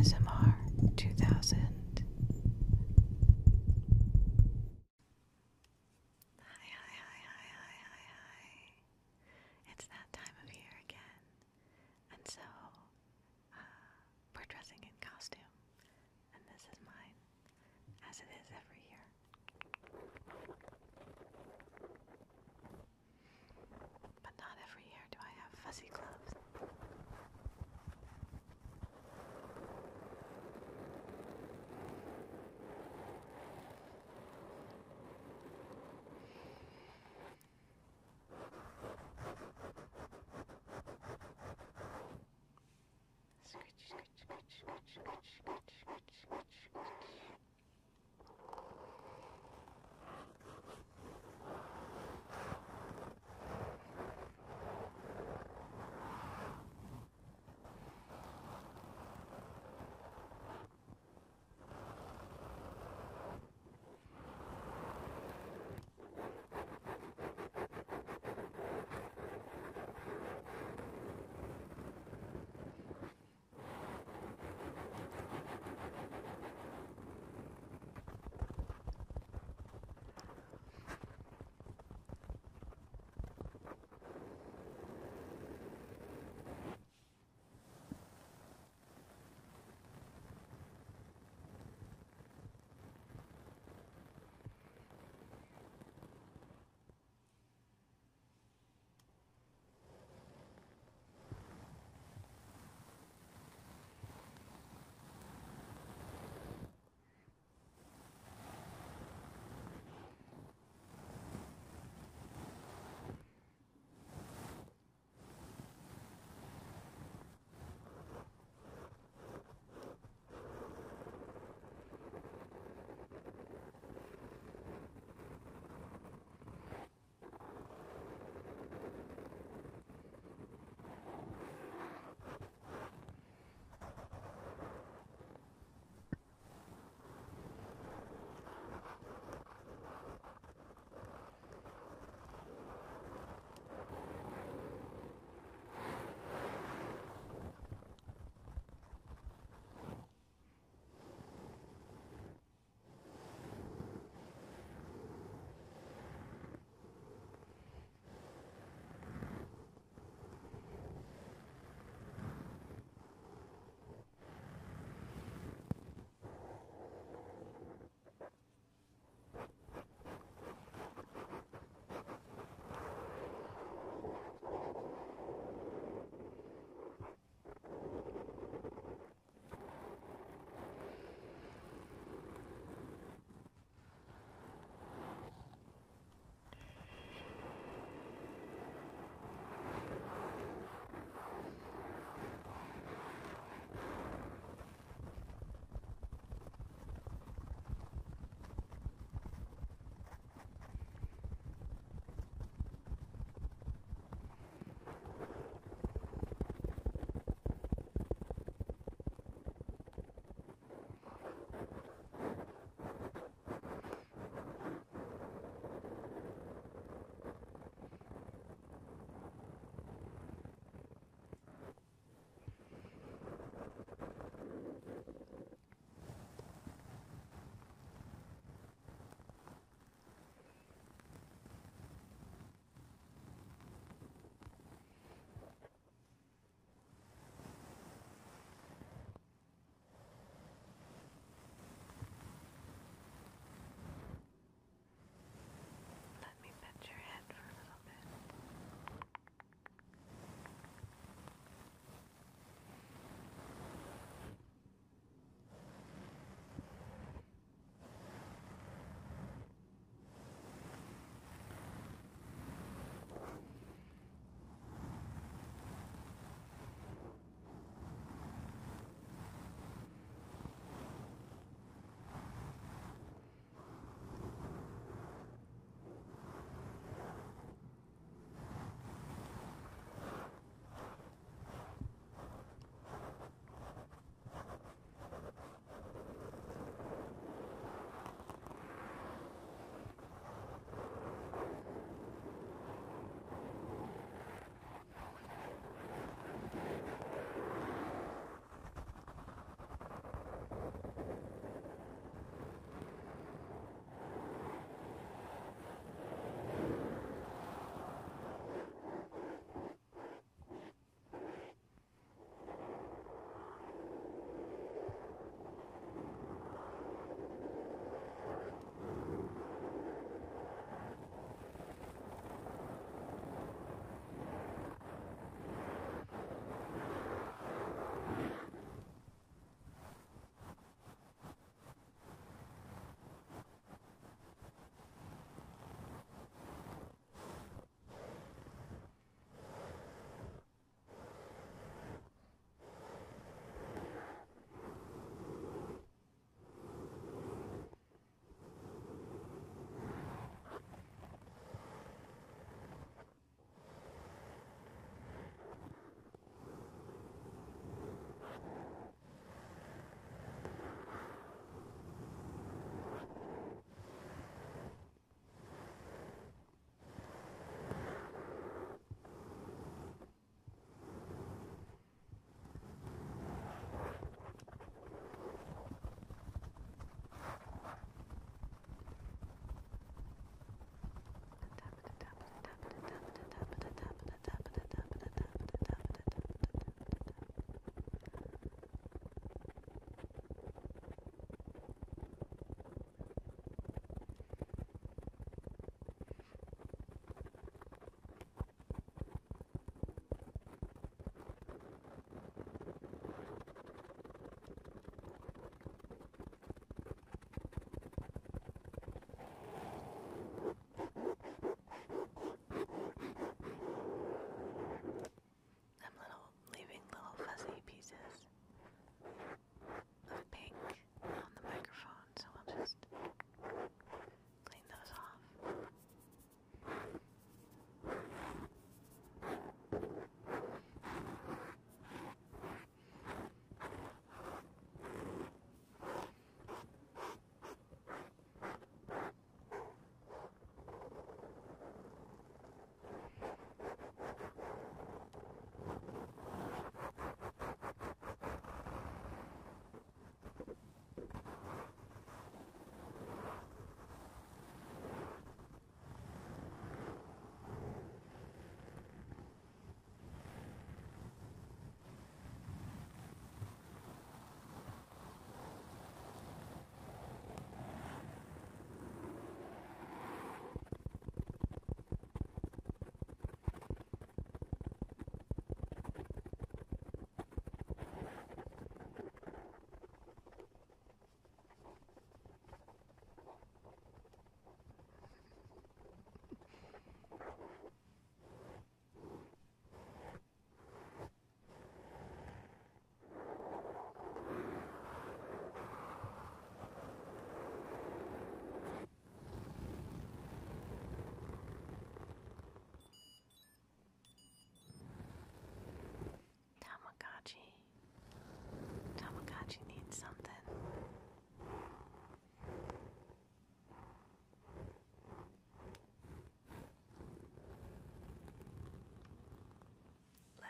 ASMR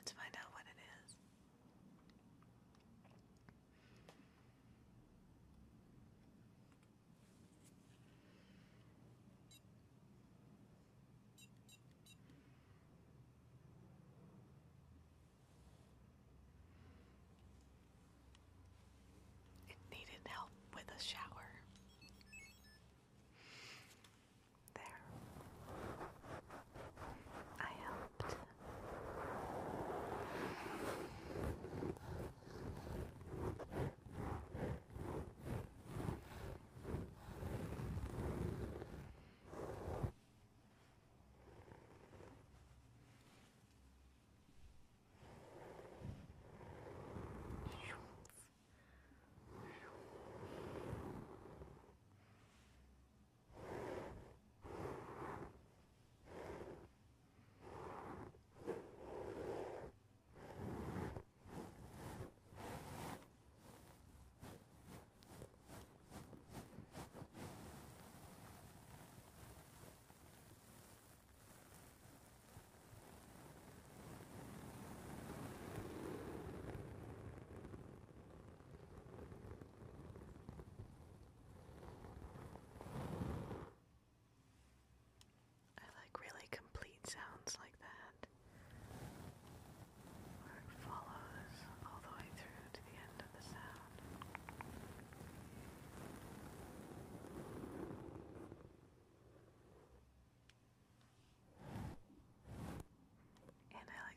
Let's find out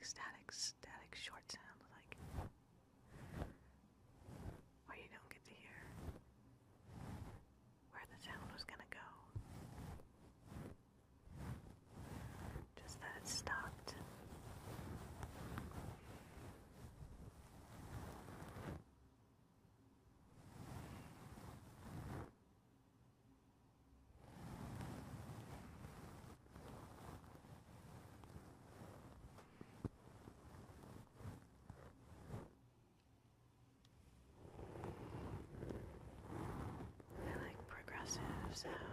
static, static short sounds. sound.